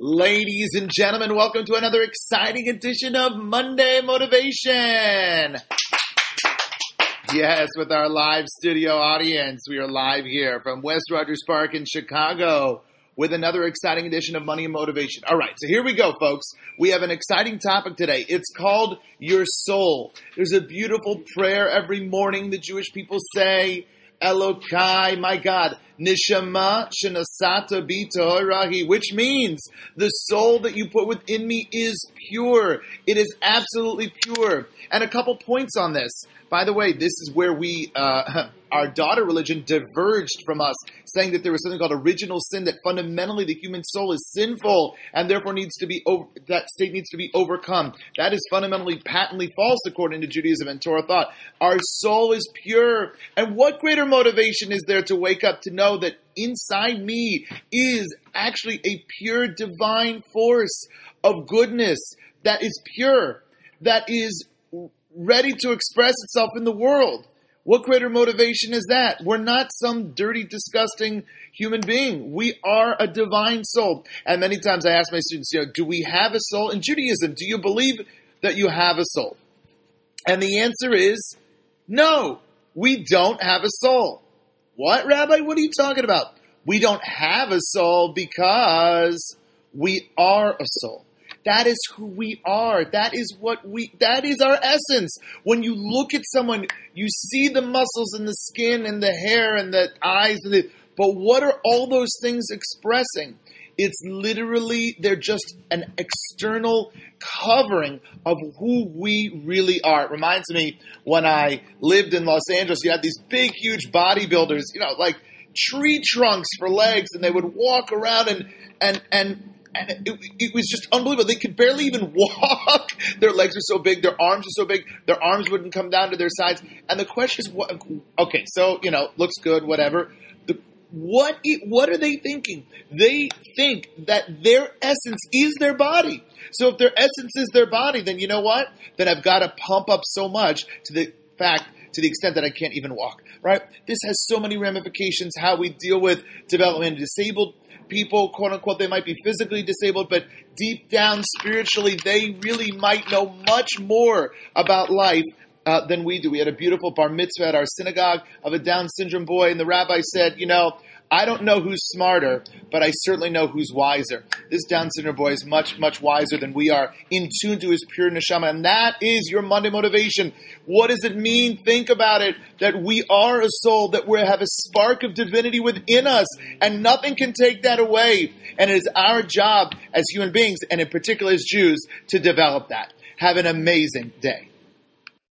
Ladies and gentlemen, welcome to another exciting edition of Monday Motivation. Yes, with our live studio audience. We are live here from West Rogers Park in Chicago with another exciting edition of Money and Motivation. All right, so here we go, folks. We have an exciting topic today. It's called Your Soul. There's a beautiful prayer every morning the Jewish people say. Elokai, my God, Nishama Shinasata Bitorahi, which means the soul that you put within me is pure. It is absolutely pure. And a couple points on this. By the way, this is where we, uh, our daughter religion diverged from us, saying that there was something called original sin, that fundamentally the human soul is sinful and therefore needs to be, over, that state needs to be overcome. That is fundamentally patently false according to Judaism and Torah thought. Our soul is pure. And what greater motivation is there to wake up to know that inside me is actually a pure divine force of goodness that is pure, that is ready to express itself in the world. What greater motivation is that? We're not some dirty, disgusting human being. We are a divine soul. And many times I ask my students, you know, do we have a soul? In Judaism, do you believe that you have a soul? And the answer is no, we don't have a soul. What, Rabbi? What are you talking about? We don't have a soul because we are a soul. That is who we are. That is what we, that is our essence. When you look at someone, you see the muscles and the skin and the hair and the eyes and the, but what are all those things expressing? It's literally, they're just an external covering of who we really are. It reminds me when I lived in Los Angeles, you had these big, huge bodybuilders, you know, like tree trunks for legs, and they would walk around and, and, and, and it, it, was just unbelievable. They could barely even walk. their legs were so big, their arms were so big, their arms wouldn't come down to their sides. And the question is, what? Okay, so you know, looks good, whatever. What? What are they thinking? They think that their essence is their body. So if their essence is their body, then you know what? Then I've got to pump up so much to the fact to the extent that I can't even walk, right? This has so many ramifications how we deal with development disabled people, quote unquote, they might be physically disabled, but deep down spiritually, they really might know much more about life uh, than we do. We had a beautiful bar mitzvah at our synagogue of a Down syndrome boy, and the rabbi said, you know, I don't know who's smarter, but I certainly know who's wiser. This Down syndrome boy is much, much wiser than we are, in tune to his pure neshama, and that is your Monday motivation. What does it mean? Think about it, that we are a soul, that we have a spark of divinity within us, and nothing can take that away. And it is our job as human beings, and in particular as Jews, to develop that. Have an amazing day.